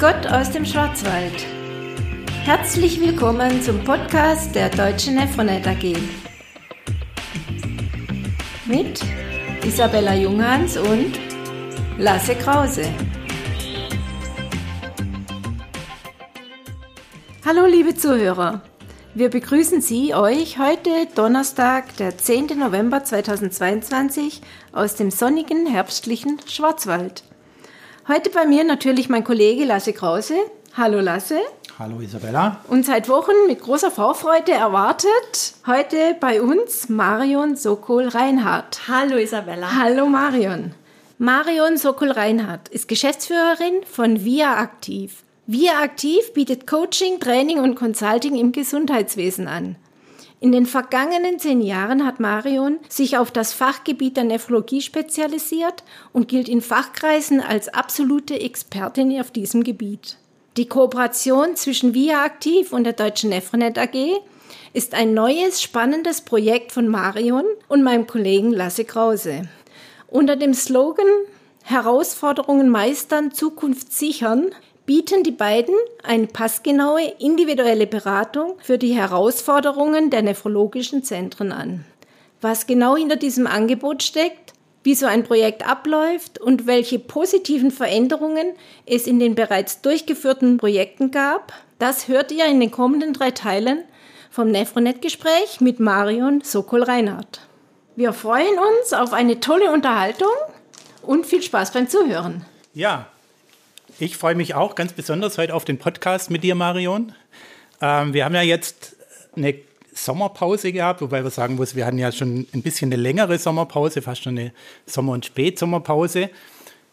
Gott aus dem Schwarzwald. Herzlich willkommen zum Podcast der Deutschen Nephronet AG. Mit Isabella Junghans und Lasse Krause. Hallo liebe Zuhörer. Wir begrüßen Sie euch heute Donnerstag, der 10. November 2022 aus dem sonnigen, herbstlichen Schwarzwald. Heute bei mir natürlich mein Kollege Lasse Krause. Hallo Lasse. Hallo Isabella. Und seit Wochen mit großer Vorfreude erwartet heute bei uns Marion Sokol-Reinhardt. Hallo Isabella. Hallo Marion. Marion Sokol-Reinhardt ist Geschäftsführerin von Via Aktiv. Via Aktiv bietet Coaching, Training und Consulting im Gesundheitswesen an. In den vergangenen zehn Jahren hat Marion sich auf das Fachgebiet der Nephrologie spezialisiert und gilt in Fachkreisen als absolute Expertin auf diesem Gebiet. Die Kooperation zwischen Via Aktiv und der Deutschen Nephronet AG ist ein neues, spannendes Projekt von Marion und meinem Kollegen Lasse Krause. Unter dem Slogan Herausforderungen meistern, Zukunft sichern bieten die beiden eine passgenaue individuelle Beratung für die Herausforderungen der nephrologischen Zentren an. Was genau hinter diesem Angebot steckt, wie so ein Projekt abläuft und welche positiven Veränderungen es in den bereits durchgeführten Projekten gab, das hört ihr in den kommenden drei Teilen vom Nephronet-Gespräch mit Marion Sokol-Reinhardt. Wir freuen uns auf eine tolle Unterhaltung und viel Spaß beim Zuhören. Ja, ich freue mich auch ganz besonders heute auf den Podcast mit dir, Marion. Ähm, wir haben ja jetzt eine Sommerpause gehabt, wobei wir sagen muss, wir hatten ja schon ein bisschen eine längere Sommerpause, fast schon eine Sommer- und Spätsommerpause.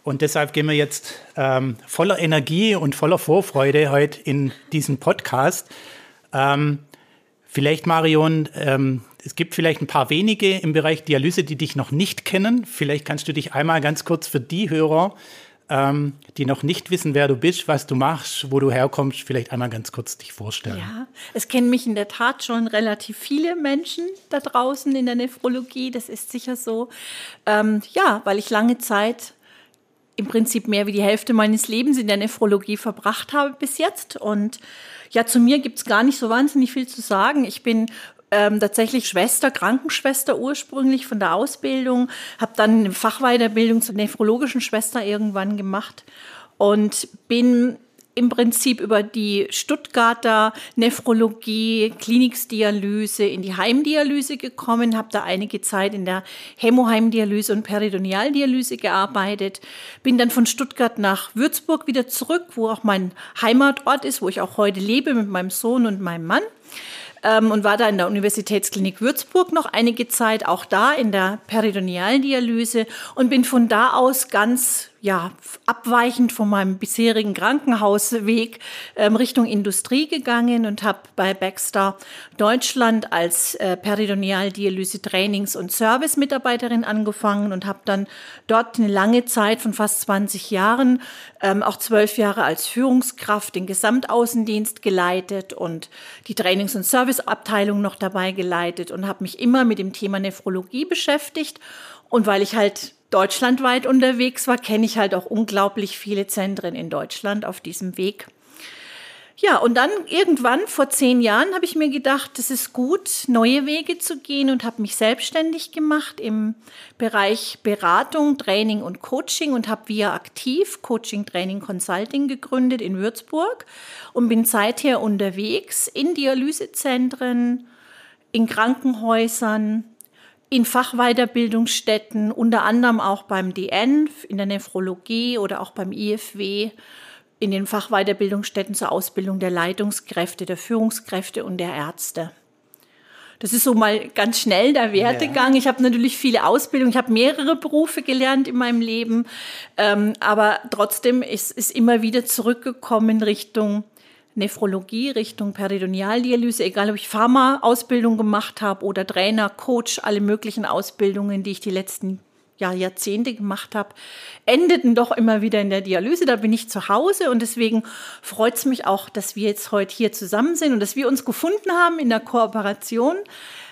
Und deshalb gehen wir jetzt ähm, voller Energie und voller Vorfreude heute in diesen Podcast. Ähm, vielleicht, Marion, ähm, es gibt vielleicht ein paar wenige im Bereich Dialyse, die dich noch nicht kennen. Vielleicht kannst du dich einmal ganz kurz für die Hörer ähm, die noch nicht wissen, wer du bist, was du machst, wo du herkommst, vielleicht einmal ganz kurz dich vorstellen. Ja, es kennen mich in der Tat schon relativ viele Menschen da draußen in der Nephrologie, das ist sicher so. Ähm, ja, weil ich lange Zeit im Prinzip mehr wie die Hälfte meines Lebens in der Nephrologie verbracht habe bis jetzt. Und ja, zu mir gibt es gar nicht so wahnsinnig viel zu sagen. Ich bin ähm, tatsächlich Schwester, Krankenschwester ursprünglich von der Ausbildung, habe dann eine Fachweiterbildung zur nephrologischen Schwester irgendwann gemacht und bin im Prinzip über die Stuttgarter Nephrologie, Kliniksdialyse in die Heimdialyse gekommen, habe da einige Zeit in der Hämoheimdialyse und Peritonealdialyse gearbeitet, bin dann von Stuttgart nach Würzburg wieder zurück, wo auch mein Heimatort ist, wo ich auch heute lebe mit meinem Sohn und meinem Mann ähm, und war da in der Universitätsklinik Würzburg noch einige Zeit, auch da in der Peritonealdialyse und bin von da aus ganz ja, abweichend von meinem bisherigen Krankenhausweg ähm, Richtung Industrie gegangen und habe bei Baxter Deutschland als äh, Peritonealdialyse Trainings- und Service-Mitarbeiterin angefangen und habe dann dort eine lange Zeit von fast 20 Jahren, ähm, auch zwölf Jahre als Führungskraft den Gesamtaußendienst geleitet und die Trainings- und Serviceabteilung noch dabei geleitet und habe mich immer mit dem Thema Nephrologie beschäftigt. Und weil ich halt deutschlandweit unterwegs war, kenne ich halt auch unglaublich viele Zentren in Deutschland auf diesem Weg. Ja, und dann irgendwann vor zehn Jahren habe ich mir gedacht, es ist gut, neue Wege zu gehen und habe mich selbstständig gemacht im Bereich Beratung, Training und Coaching und habe via aktiv Coaching, Training, Consulting gegründet in Würzburg und bin seither unterwegs in Dialysezentren, in Krankenhäusern, in Fachweiterbildungsstätten, unter anderem auch beim DN in der Nephrologie oder auch beim IFW, in den Fachweiterbildungsstätten zur Ausbildung der Leitungskräfte, der Führungskräfte und der Ärzte. Das ist so mal ganz schnell der Wertegang. Ja. Ich habe natürlich viele Ausbildungen, ich habe mehrere Berufe gelernt in meinem Leben, ähm, aber trotzdem ist es immer wieder zurückgekommen Richtung Nephrologie Richtung Peritonealdialyse, egal ob ich Pharma-Ausbildung gemacht habe oder Trainer, Coach, alle möglichen Ausbildungen, die ich die letzten ja, Jahrzehnte gemacht habe, endeten doch immer wieder in der Dialyse. Da bin ich zu Hause und deswegen freut es mich auch, dass wir jetzt heute hier zusammen sind und dass wir uns gefunden haben in der Kooperation,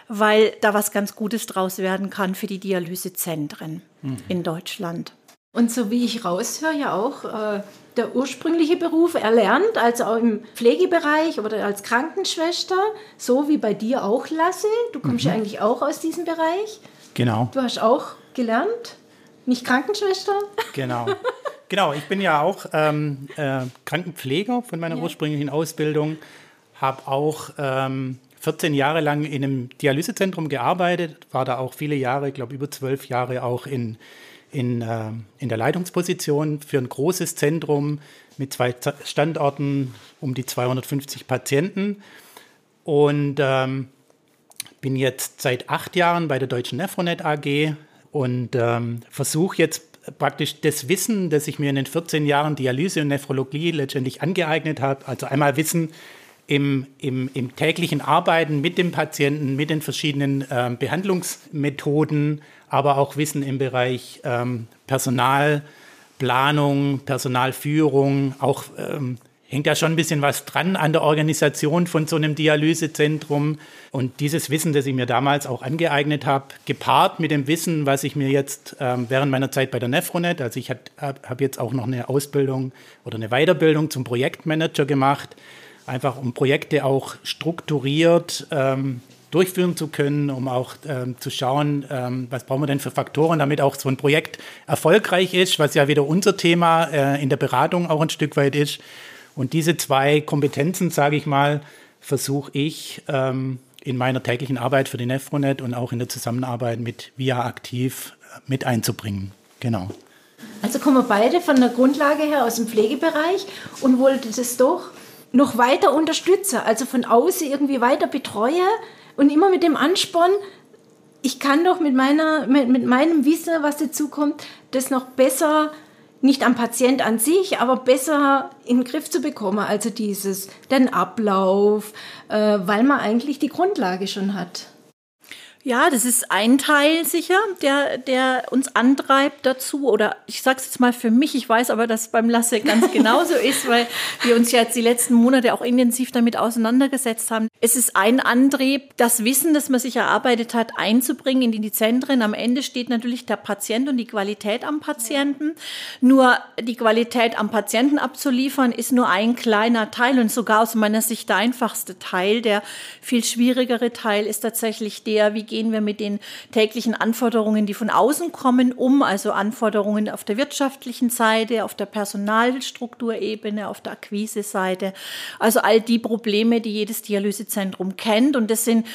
weil da was ganz Gutes draus werden kann für die Dialysezentren mhm. in Deutschland. Und so wie ich raushöre, ja auch äh, der ursprüngliche Beruf erlernt, also auch im Pflegebereich oder als Krankenschwester, so wie bei dir auch, Lasse. Du kommst mhm. ja eigentlich auch aus diesem Bereich. Genau. Du hast auch gelernt, nicht Krankenschwester? Genau. Genau, ich bin ja auch ähm, äh, Krankenpfleger von meiner ja. ursprünglichen Ausbildung, habe auch ähm, 14 Jahre lang in einem Dialysezentrum gearbeitet, war da auch viele Jahre, ich glaube über zwölf Jahre auch in in, äh, in der Leitungsposition für ein großes Zentrum mit zwei Standorten um die 250 Patienten. Und ähm, bin jetzt seit acht Jahren bei der Deutschen Nephronet AG und ähm, versuche jetzt praktisch das Wissen, das ich mir in den 14 Jahren Dialyse und Nephrologie letztendlich angeeignet habe, also einmal Wissen im, im, im täglichen Arbeiten mit dem Patienten, mit den verschiedenen äh, Behandlungsmethoden, aber auch Wissen im Bereich ähm, Personalplanung, Personalführung, auch ähm, hängt da schon ein bisschen was dran an der Organisation von so einem Dialysezentrum. Und dieses Wissen, das ich mir damals auch angeeignet habe, gepaart mit dem Wissen, was ich mir jetzt ähm, während meiner Zeit bei der Nefronet, also ich habe hab jetzt auch noch eine Ausbildung oder eine Weiterbildung zum Projektmanager gemacht, einfach um Projekte auch strukturiert ähm, durchführen zu können, um auch ähm, zu schauen, ähm, was brauchen wir denn für Faktoren, damit auch so ein Projekt erfolgreich ist, was ja wieder unser Thema äh, in der Beratung auch ein Stück weit ist. Und diese zwei Kompetenzen, sage ich mal, versuche ich ähm, in meiner täglichen Arbeit für die Nefronet und auch in der Zusammenarbeit mit VIA aktiv äh, mit einzubringen. Genau. Also kommen wir beide von der Grundlage her aus dem Pflegebereich und wollten das doch noch weiter unterstützen, also von außen irgendwie weiter betreuen und immer mit dem Ansporn, ich kann doch mit, meiner, mit, mit meinem Wissen, was dazu kommt, das noch besser, nicht am Patient an sich, aber besser in den Griff zu bekommen. Also dieses, den Ablauf, äh, weil man eigentlich die Grundlage schon hat. Ja, das ist ein Teil sicher, der, der uns antreibt dazu. Oder ich sage es jetzt mal für mich, ich weiß aber, dass es beim Lasse ganz genauso ist, weil wir uns ja jetzt die letzten Monate auch intensiv damit auseinandergesetzt haben. Es ist ein Antrieb, das Wissen, das man sich erarbeitet hat, einzubringen in die Zentren. Am Ende steht natürlich der Patient und die Qualität am Patienten. Nur die Qualität am Patienten abzuliefern, ist nur ein kleiner Teil und sogar aus meiner Sicht der einfachste Teil. Der viel schwierigere Teil ist tatsächlich der, wie gehen wir mit den täglichen Anforderungen, die von außen kommen, um, also Anforderungen auf der wirtschaftlichen Seite, auf der Personalstrukturebene, auf der Akquise-Seite. Also all die Probleme, die jedes Dialysezentrum kennt. Und das sind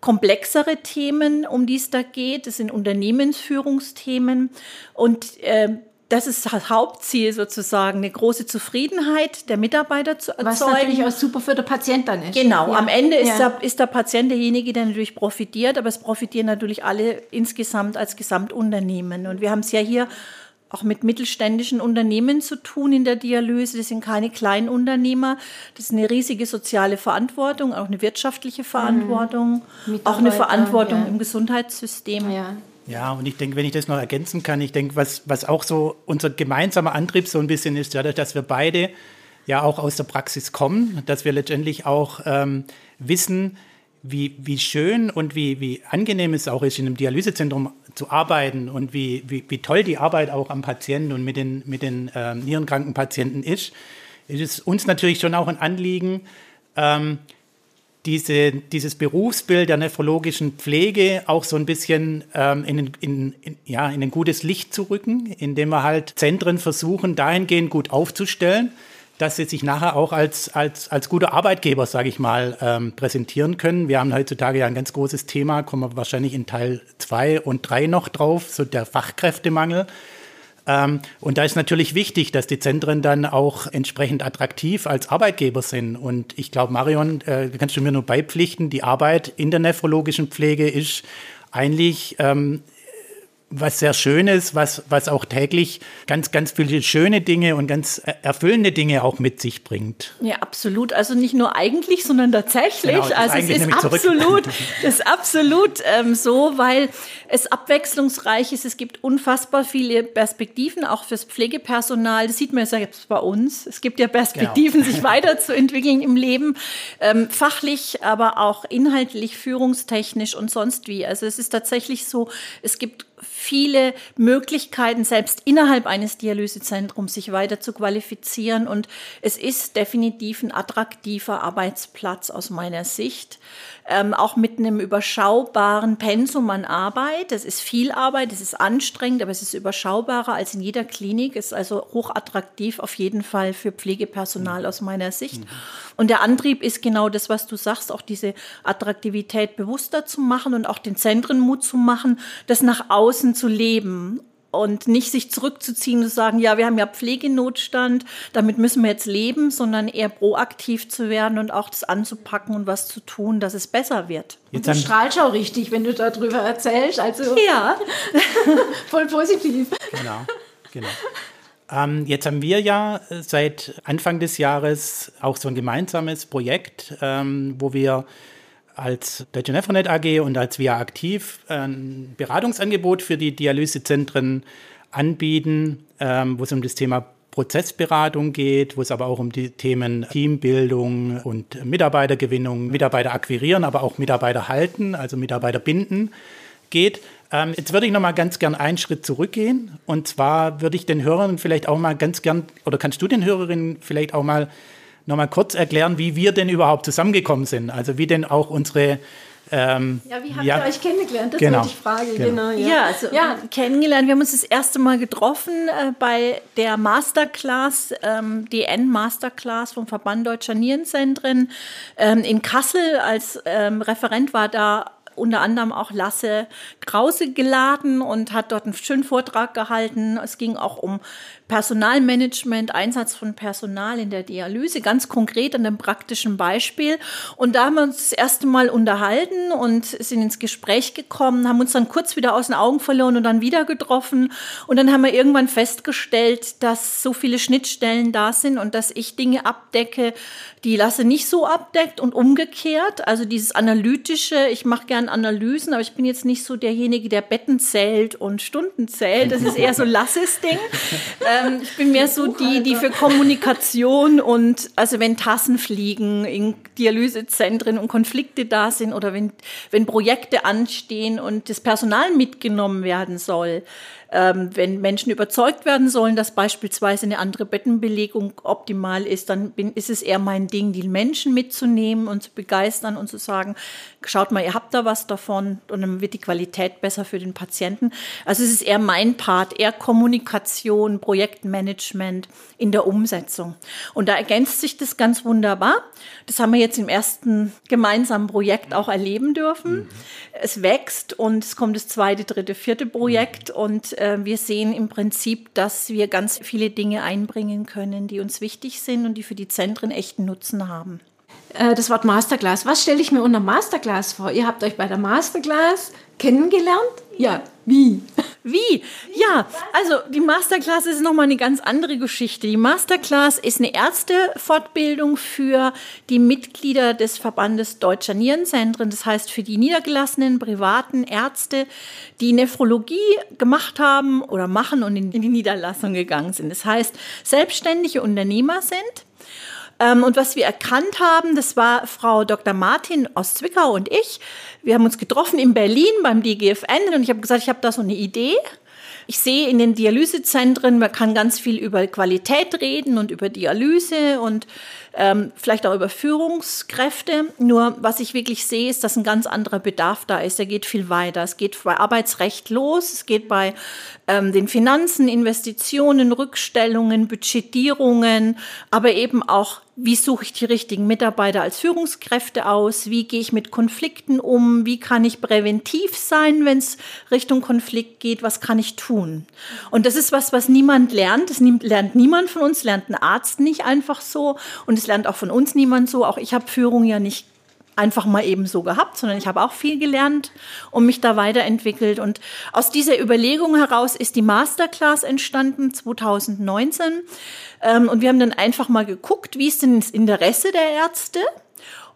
komplexere Themen, um die es da geht. Das sind Unternehmensführungsthemen. Und äh, das ist das Hauptziel sozusagen, eine große Zufriedenheit der Mitarbeiter zu erzeugen. Was natürlich auch super für den Patienten dann ist. Genau, ja. am Ende ist, ja. der, ist der Patient derjenige, der natürlich profitiert, aber es profitieren natürlich alle insgesamt als Gesamtunternehmen. Und wir haben es ja hier auch mit mittelständischen Unternehmen zu tun in der Dialyse. Das sind keine Kleinunternehmer. Das ist eine riesige soziale Verantwortung, auch eine wirtschaftliche Verantwortung, mhm. auch eine Verantwortung ja. im Gesundheitssystem. Ja. Ja, und ich denke, wenn ich das noch ergänzen kann, ich denke, was, was auch so unser gemeinsamer Antrieb so ein bisschen ist, dadurch, dass wir beide ja auch aus der Praxis kommen, dass wir letztendlich auch ähm, wissen, wie, wie schön und wie, wie angenehm es auch ist, in einem Dialysezentrum zu arbeiten und wie, wie, wie toll die Arbeit auch am Patienten und mit den, mit den ähm, nierenkranken Patienten ist, ist es uns natürlich schon auch ein Anliegen, ähm, diese, dieses Berufsbild der nephrologischen Pflege auch so ein bisschen ähm, in, in, in, ja, in ein gutes Licht zu rücken, indem wir halt Zentren versuchen, dahingehend gut aufzustellen, dass sie sich nachher auch als, als, als guter Arbeitgeber, sage ich mal, ähm, präsentieren können. Wir haben heutzutage ja ein ganz großes Thema, kommen wir wahrscheinlich in Teil 2 und 3 noch drauf, so der Fachkräftemangel. Ähm, und da ist natürlich wichtig, dass die Zentren dann auch entsprechend attraktiv als Arbeitgeber sind. Und ich glaube, Marion, äh, kannst du mir nur beipflichten, die Arbeit in der nephrologischen Pflege ist eigentlich ähm, was sehr Schönes, was, was auch täglich ganz, ganz viele schöne Dinge und ganz erfüllende Dinge auch mit sich bringt. Ja, absolut. Also nicht nur eigentlich, sondern tatsächlich. Genau, also es ist absolut, ist absolut ähm, so, weil es abwechslungsreich ist. Es gibt unfassbar viele Perspektiven, auch fürs Pflegepersonal. Das sieht man ja selbst bei uns. Es gibt ja Perspektiven, genau. sich weiterzuentwickeln im Leben, ähm, fachlich, aber auch inhaltlich, führungstechnisch und sonst wie. Also es ist tatsächlich so, es gibt viele Möglichkeiten, selbst innerhalb eines Dialysezentrums sich weiter zu qualifizieren. Und es ist definitiv ein attraktiver Arbeitsplatz aus meiner Sicht ähm, auch mit einem überschaubaren Pensum an Arbeit. Das ist viel Arbeit, es ist anstrengend, aber es ist überschaubarer als in jeder Klinik, ist also hochattraktiv auf jeden Fall für Pflegepersonal aus meiner Sicht. Mhm. Und der Antrieb ist genau das, was du sagst, auch diese Attraktivität bewusster zu machen und auch den Zentren Mut zu machen, das nach außen zu leben und nicht sich zurückzuziehen und zu sagen, ja, wir haben ja Pflegenotstand, damit müssen wir jetzt leben, sondern eher proaktiv zu werden und auch das anzupacken und was zu tun, dass es besser wird. Jetzt und du strahlst auch richtig, wenn du darüber erzählst. Also ja, voll positiv. Genau, genau. Ähm, jetzt haben wir ja seit Anfang des Jahres auch so ein gemeinsames Projekt, ähm, wo wir als Deutsche Nephronet AG und als Via Aktiv ein Beratungsangebot für die Dialysezentren anbieten, ähm, wo es um das Thema Prozessberatung geht, wo es aber auch um die Themen Teambildung und Mitarbeitergewinnung, Mitarbeiter akquirieren, aber auch Mitarbeiter halten, also Mitarbeiter binden geht. Ähm, jetzt würde ich noch mal ganz gern einen Schritt zurückgehen. Und zwar würde ich den Hörern vielleicht auch mal ganz gern, oder kannst du den Hörerinnen vielleicht auch mal noch mal kurz erklären, wie wir denn überhaupt zusammengekommen sind. Also wie denn auch unsere ähm, ja, wie habt ja, ihr euch kennengelernt? Das genau, ich Frage. Genau. genau ja. ja. also ja. kennengelernt. Wir haben uns das erste Mal getroffen äh, bei der Masterclass, ähm, DN Masterclass vom Verband Deutscher Nierenzentren ähm, in Kassel. Als ähm, Referent war da unter anderem auch Lasse Krause geladen und hat dort einen schönen Vortrag gehalten. Es ging auch um Personalmanagement, Einsatz von Personal in der Dialyse, ganz konkret an einem praktischen Beispiel. Und da haben wir uns das erste Mal unterhalten und sind ins Gespräch gekommen, haben uns dann kurz wieder aus den Augen verloren und dann wieder getroffen. Und dann haben wir irgendwann festgestellt, dass so viele Schnittstellen da sind und dass ich Dinge abdecke, die Lasse nicht so abdeckt und umgekehrt. Also dieses analytische, ich mache gern Analysen, aber ich bin jetzt nicht so derjenige, der Betten zählt und Stunden zählt. Das ist eher so Lasses Ding. ähm, ich bin mehr so die, die für Kommunikation und also wenn Tassen fliegen in Dialysezentren und Konflikte da sind oder wenn, wenn Projekte anstehen und das Personal mitgenommen werden soll, ähm, wenn Menschen überzeugt werden sollen, dass beispielsweise eine andere Bettenbelegung optimal ist, dann bin, ist es eher mein Ding, die Menschen mitzunehmen und zu begeistern und zu sagen, schaut mal, ihr habt da was davon und dann wird die Qualität besser für den Patienten. Also es ist eher mein Part, eher Kommunikation, Projektmanagement in der Umsetzung. Und da ergänzt sich das ganz wunderbar. Das haben wir jetzt im ersten gemeinsamen Projekt auch erleben dürfen. Mhm. Es wächst und es kommt das zweite, dritte, vierte Projekt mhm. und äh, wir sehen im Prinzip, dass wir ganz viele Dinge einbringen können, die uns wichtig sind und die für die Zentren echten Nutzen haben. Äh, das Wort Masterclass. Was stelle ich mir unter Masterclass vor? Ihr habt euch bei der Masterclass kennengelernt? Ja, wie? Wie? Ja, also die Masterclass ist nochmal eine ganz andere Geschichte. Die Masterclass ist eine Ärztefortbildung für die Mitglieder des Verbandes Deutscher Nierenzentren, das heißt für die niedergelassenen privaten Ärzte, die Nephrologie gemacht haben oder machen und in die Niederlassung gegangen sind. Das heißt, selbstständige Unternehmer sind ähm, und was wir erkannt haben, das war Frau Dr. Martin aus Zwickau und ich. Wir haben uns getroffen in Berlin beim DGFN und ich habe gesagt, ich habe da so eine Idee. Ich sehe in den Dialysezentren, man kann ganz viel über Qualität reden und über Dialyse und ähm, vielleicht auch über Führungskräfte. Nur was ich wirklich sehe, ist, dass ein ganz anderer Bedarf da ist. Der geht viel weiter. Es geht bei Arbeitsrecht los, es geht bei ähm, den Finanzen, Investitionen, Rückstellungen, Budgetierungen, aber eben auch wie suche ich die richtigen Mitarbeiter als Führungskräfte aus? Wie gehe ich mit Konflikten um? Wie kann ich präventiv sein, wenn es Richtung Konflikt geht? Was kann ich tun? Und das ist was, was niemand lernt. Das lernt niemand von uns, lernt ein Arzt nicht einfach so. Und es lernt auch von uns niemand so. Auch ich habe Führung ja nicht einfach mal eben so gehabt, sondern ich habe auch viel gelernt und mich da weiterentwickelt. Und aus dieser Überlegung heraus ist die Masterclass entstanden 2019. Ähm, und wir haben dann einfach mal geguckt, wie ist denn das Interesse der Ärzte?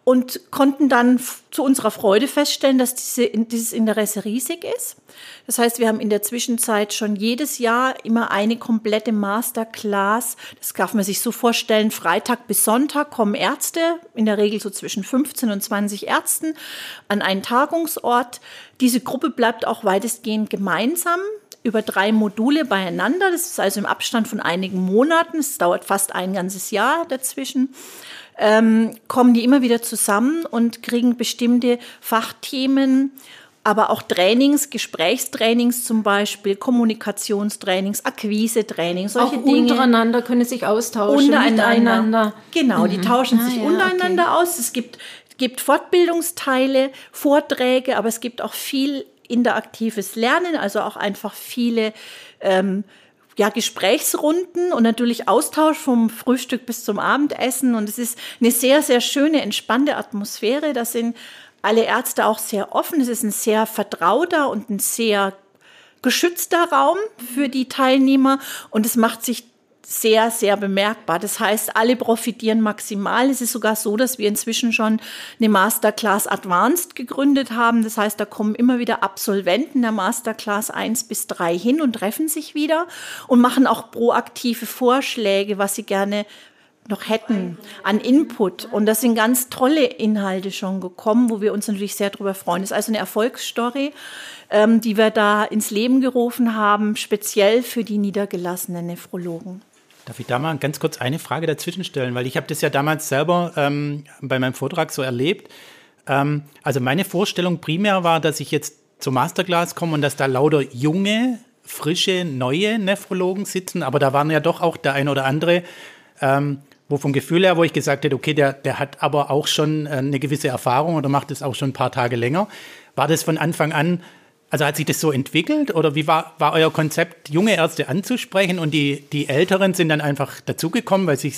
Und konnten dann zu unserer Freude feststellen, dass diese, dieses Interesse riesig ist. Das heißt, wir haben in der Zwischenzeit schon jedes Jahr immer eine komplette Masterclass. Das darf man sich so vorstellen, Freitag bis Sonntag kommen Ärzte, in der Regel so zwischen 15 und 20 Ärzten, an einen Tagungsort. Diese Gruppe bleibt auch weitestgehend gemeinsam über drei Module beieinander. Das ist also im Abstand von einigen Monaten. Es dauert fast ein ganzes Jahr dazwischen ähm, kommen die immer wieder zusammen und kriegen bestimmte Fachthemen, aber auch Trainings, Gesprächstrainings zum Beispiel, Kommunikationstrainings, Akquise-Trainings, solche auch Dinge. untereinander können sich austauschen, untereinander. Genau, mhm. die tauschen ah, sich ja, untereinander okay. aus. Es gibt, gibt Fortbildungsteile, Vorträge, aber es gibt auch viel interaktives Lernen, also auch einfach viele ähm, ja, Gesprächsrunden und natürlich Austausch vom Frühstück bis zum Abendessen. Und es ist eine sehr, sehr schöne, entspannte Atmosphäre. Da sind alle Ärzte auch sehr offen. Es ist ein sehr vertrauter und ein sehr geschützter Raum für die Teilnehmer. Und es macht sich sehr, sehr bemerkbar. Das heißt, alle profitieren maximal. Es ist sogar so, dass wir inzwischen schon eine Masterclass Advanced gegründet haben. Das heißt, da kommen immer wieder Absolventen der Masterclass 1 bis 3 hin und treffen sich wieder und machen auch proaktive Vorschläge, was sie gerne noch hätten an Input. Und das sind ganz tolle Inhalte schon gekommen, wo wir uns natürlich sehr darüber freuen. Das ist also eine Erfolgsstory, ähm, die wir da ins Leben gerufen haben, speziell für die niedergelassenen Nephrologen. Darf ich da mal ganz kurz eine Frage dazwischen stellen? Weil ich habe das ja damals selber ähm, bei meinem Vortrag so erlebt. Ähm, also meine Vorstellung primär war, dass ich jetzt zur Masterclass komme und dass da lauter junge, frische, neue Nephrologen sitzen. Aber da waren ja doch auch der ein oder andere, ähm, wo vom Gefühl her, wo ich gesagt hätte, okay, der, der hat aber auch schon äh, eine gewisse Erfahrung oder macht es auch schon ein paar Tage länger. War das von Anfang an also hat sich das so entwickelt oder wie war, war euer Konzept, junge Ärzte anzusprechen und die, die Älteren sind dann einfach dazugekommen, weil sich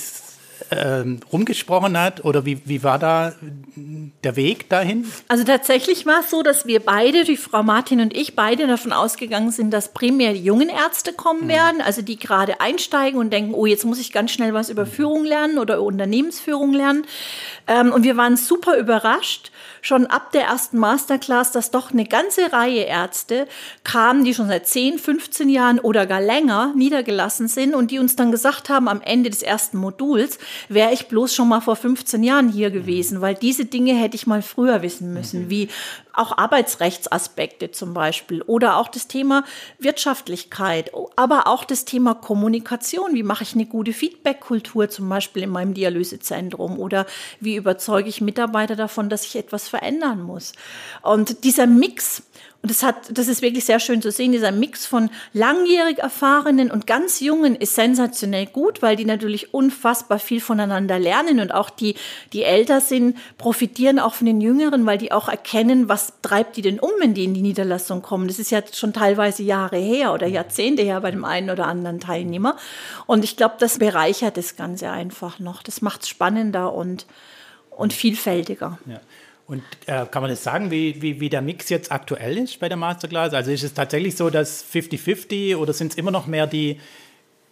äh, rumgesprochen hat? Oder wie, wie war da der Weg dahin? Also tatsächlich war es so, dass wir beide, die Frau Martin und ich, beide davon ausgegangen sind, dass primär die jungen Ärzte kommen mhm. werden, also die gerade einsteigen und denken, oh, jetzt muss ich ganz schnell was über Führung lernen oder Unternehmensführung lernen. Ähm, und wir waren super überrascht, schon ab der ersten Masterclass, dass doch eine ganze Reihe Ärzte kamen, die schon seit 10, 15 Jahren oder gar länger niedergelassen sind und die uns dann gesagt haben, am Ende des ersten Moduls, wäre ich bloß schon mal vor 15 Jahren hier gewesen, weil diese Dinge hätte ich mal früher wissen müssen, mhm. wie auch Arbeitsrechtsaspekte zum Beispiel oder auch das Thema Wirtschaftlichkeit, aber auch das Thema Kommunikation. Wie mache ich eine gute Feedback-Kultur zum Beispiel in meinem Dialysezentrum oder wie überzeuge ich Mitarbeiter davon, dass ich etwas verändern muss? Und dieser Mix und das hat, das ist wirklich sehr schön zu sehen. Dieser Mix von langjährig Erfahrenen und ganz Jungen ist sensationell gut, weil die natürlich unfassbar viel voneinander lernen und auch die, die älter sind, profitieren auch von den Jüngeren, weil die auch erkennen, was treibt die denn um, wenn die in die Niederlassung kommen. Das ist ja schon teilweise Jahre her oder Jahrzehnte her bei dem einen oder anderen Teilnehmer. Und ich glaube, das bereichert das Ganze einfach noch. Das macht es spannender und, und vielfältiger. Ja. Und äh, kann man das sagen, wie, wie, wie der Mix jetzt aktuell ist bei der Masterclass? Also ist es tatsächlich so, dass 50-50 oder sind es immer noch mehr die,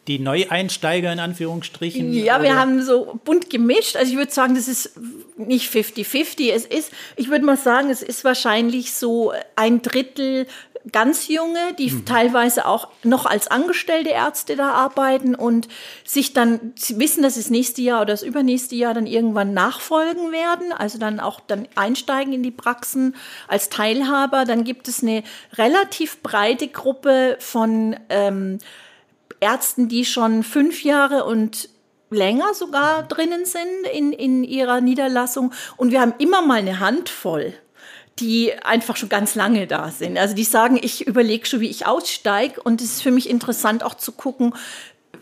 die Neueinsteiger in Anführungsstrichen? Ja, oder? wir haben so bunt gemischt. Also ich würde sagen, das ist nicht 50-50. Es ist, ich würde mal sagen, es ist wahrscheinlich so ein Drittel ganz junge, die mhm. teilweise auch noch als angestellte Ärzte da arbeiten und sich dann wissen, dass das nächste Jahr oder das übernächste Jahr dann irgendwann nachfolgen werden, also dann auch dann einsteigen in die Praxen als Teilhaber. Dann gibt es eine relativ breite Gruppe von ähm, Ärzten, die schon fünf Jahre und länger sogar drinnen sind in, in ihrer Niederlassung. Und wir haben immer mal eine Handvoll die einfach schon ganz lange da sind. Also die sagen, ich überlege schon, wie ich aussteige. Und es ist für mich interessant auch zu gucken,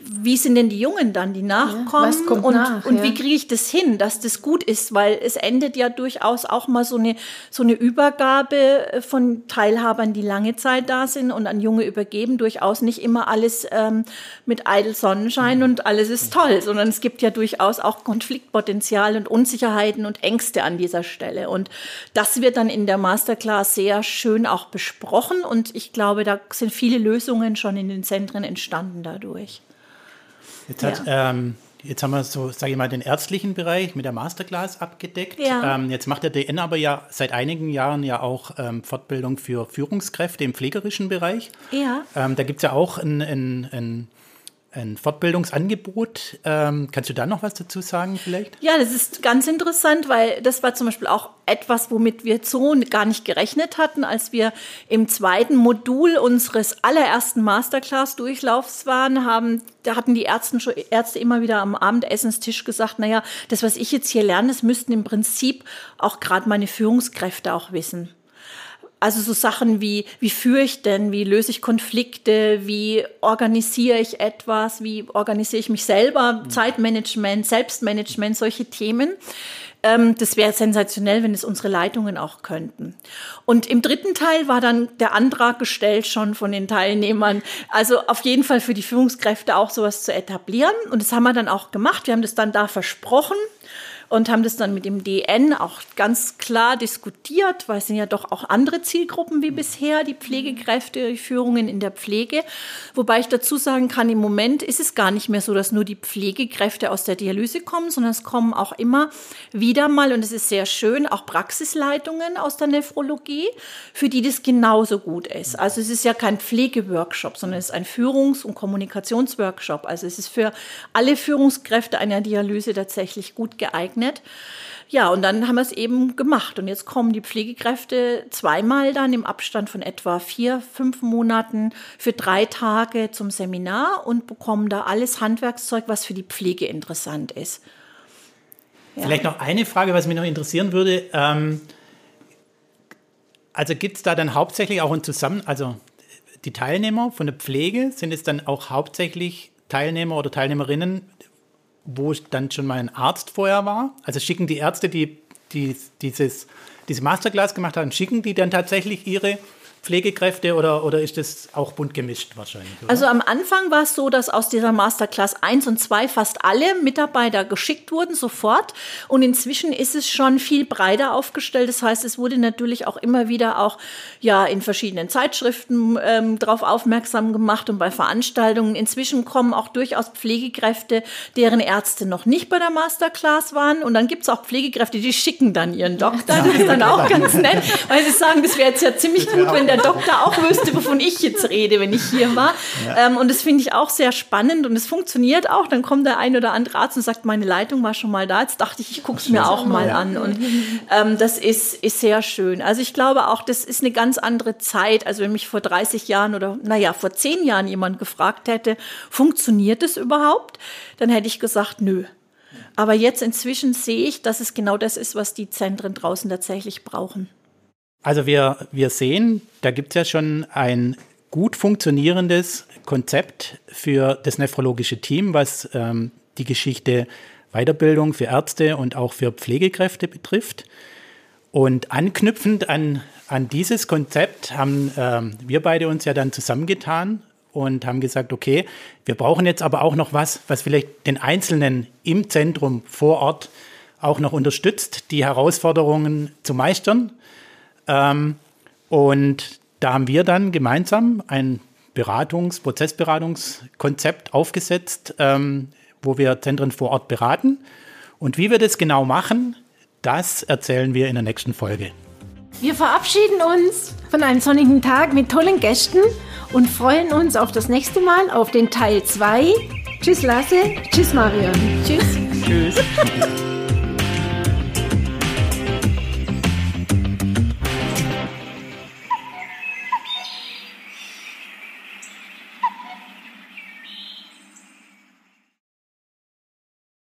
wie sind denn die Jungen dann, die nachkommen? Ja, und, nach, und ja. wie kriege ich das hin, dass das gut ist? Weil es endet ja durchaus auch mal so eine, so eine Übergabe von Teilhabern, die lange Zeit da sind und an Junge übergeben. Durchaus nicht immer alles ähm, mit eitel Sonnenschein und alles ist toll, sondern es gibt ja durchaus auch Konfliktpotenzial und Unsicherheiten und Ängste an dieser Stelle. Und das wird dann in der Masterclass sehr schön auch besprochen. Und ich glaube, da sind viele Lösungen schon in den Zentren entstanden dadurch. Jetzt hat ja. ähm, Jetzt haben wir so, sage ich mal, den ärztlichen Bereich mit der Masterclass abgedeckt. Ja. Ähm, jetzt macht der DN aber ja seit einigen Jahren ja auch ähm, Fortbildung für Führungskräfte im pflegerischen Bereich. Ja. Ähm, da gibt es ja auch ein, ein, ein, ein Fortbildungsangebot. Ähm, kannst du da noch was dazu sagen vielleicht? Ja, das ist ganz interessant, weil das war zum Beispiel auch etwas, womit wir so gar nicht gerechnet hatten, als wir im zweiten Modul unseres allerersten Masterclass-Durchlaufs waren, haben, da hatten die Ärzte, schon, Ärzte immer wieder am Abendessenstisch gesagt, naja, das, was ich jetzt hier lerne, das müssten im Prinzip auch gerade meine Führungskräfte auch wissen. Also so Sachen wie, wie führe ich denn, wie löse ich Konflikte, wie organisiere ich etwas, wie organisiere ich mich selber, Zeitmanagement, Selbstmanagement, solche Themen. Ähm, das wäre sensationell, wenn es unsere Leitungen auch könnten. Und im dritten Teil war dann der Antrag gestellt schon von den Teilnehmern, also auf jeden Fall für die Führungskräfte auch sowas zu etablieren. Und das haben wir dann auch gemacht. Wir haben das dann da versprochen und haben das dann mit dem DN auch ganz klar diskutiert, weil es sind ja doch auch andere Zielgruppen wie bisher, die Pflegekräfte, die Führungen in der Pflege. Wobei ich dazu sagen kann, im Moment ist es gar nicht mehr so, dass nur die Pflegekräfte aus der Dialyse kommen, sondern es kommen auch immer wieder mal, und es ist sehr schön, auch Praxisleitungen aus der Nephrologie, für die das genauso gut ist. Also es ist ja kein Pflegeworkshop, sondern es ist ein Führungs- und Kommunikationsworkshop. Also es ist für alle Führungskräfte einer Dialyse tatsächlich gut geeignet geeignet. Ja, und dann haben wir es eben gemacht. Und jetzt kommen die Pflegekräfte zweimal dann im Abstand von etwa vier, fünf Monaten für drei Tage zum Seminar und bekommen da alles Handwerkszeug, was für die Pflege interessant ist. Ja. Vielleicht noch eine Frage, was mich noch interessieren würde. Ähm, also gibt es da dann hauptsächlich auch ein Zusammen, also die Teilnehmer von der Pflege, sind es dann auch hauptsächlich Teilnehmer oder Teilnehmerinnen wo dann schon mal ein Arzt vorher war? Also schicken die Ärzte, die, die dieses, diese Masterclass gemacht haben, schicken die dann tatsächlich ihre Pflegekräfte oder, oder ist das auch bunt gemischt wahrscheinlich? Oder? Also am Anfang war es so, dass aus dieser Masterclass 1 und 2 fast alle Mitarbeiter geschickt wurden, sofort. Und inzwischen ist es schon viel breiter aufgestellt. Das heißt, es wurde natürlich auch immer wieder auch ja, in verschiedenen Zeitschriften ähm, darauf aufmerksam gemacht und bei Veranstaltungen. Inzwischen kommen auch durchaus Pflegekräfte, deren Ärzte noch nicht bei der Masterclass waren. Und dann gibt es auch Pflegekräfte, die schicken dann ihren Doktor. Das ist dann auch ganz nett, weil sie sagen, das wäre jetzt ja ziemlich gut, wenn der Doktor auch wüsste, wovon ich jetzt rede, wenn ich hier war. Ja. Ähm, und das finde ich auch sehr spannend und es funktioniert auch. Dann kommt der ein oder andere Arzt und sagt, meine Leitung war schon mal da. Jetzt dachte ich, ich gucke es mir auch mal ja. an. Und ähm, das ist, ist sehr schön. Also ich glaube auch, das ist eine ganz andere Zeit. Also wenn mich vor 30 Jahren oder, naja, vor 10 Jahren jemand gefragt hätte, funktioniert das überhaupt? Dann hätte ich gesagt, nö. Aber jetzt inzwischen sehe ich, dass es genau das ist, was die Zentren draußen tatsächlich brauchen. Also wir, wir sehen, da gibt es ja schon ein gut funktionierendes Konzept für das nephrologische Team, was ähm, die Geschichte Weiterbildung für Ärzte und auch für Pflegekräfte betrifft. Und anknüpfend an, an dieses Konzept haben ähm, wir beide uns ja dann zusammengetan und haben gesagt, okay, wir brauchen jetzt aber auch noch was, was vielleicht den Einzelnen im Zentrum vor Ort auch noch unterstützt, die Herausforderungen zu meistern ähm, und da haben wir dann gemeinsam ein Beratungs-, Prozessberatungskonzept aufgesetzt, ähm, wo wir Zentren vor Ort beraten. Und wie wir das genau machen, das erzählen wir in der nächsten Folge. Wir verabschieden uns von einem sonnigen Tag mit tollen Gästen und freuen uns auf das nächste Mal auf den Teil 2. Tschüss Lasse, tschüss Marion. Tschüss. Tschüss.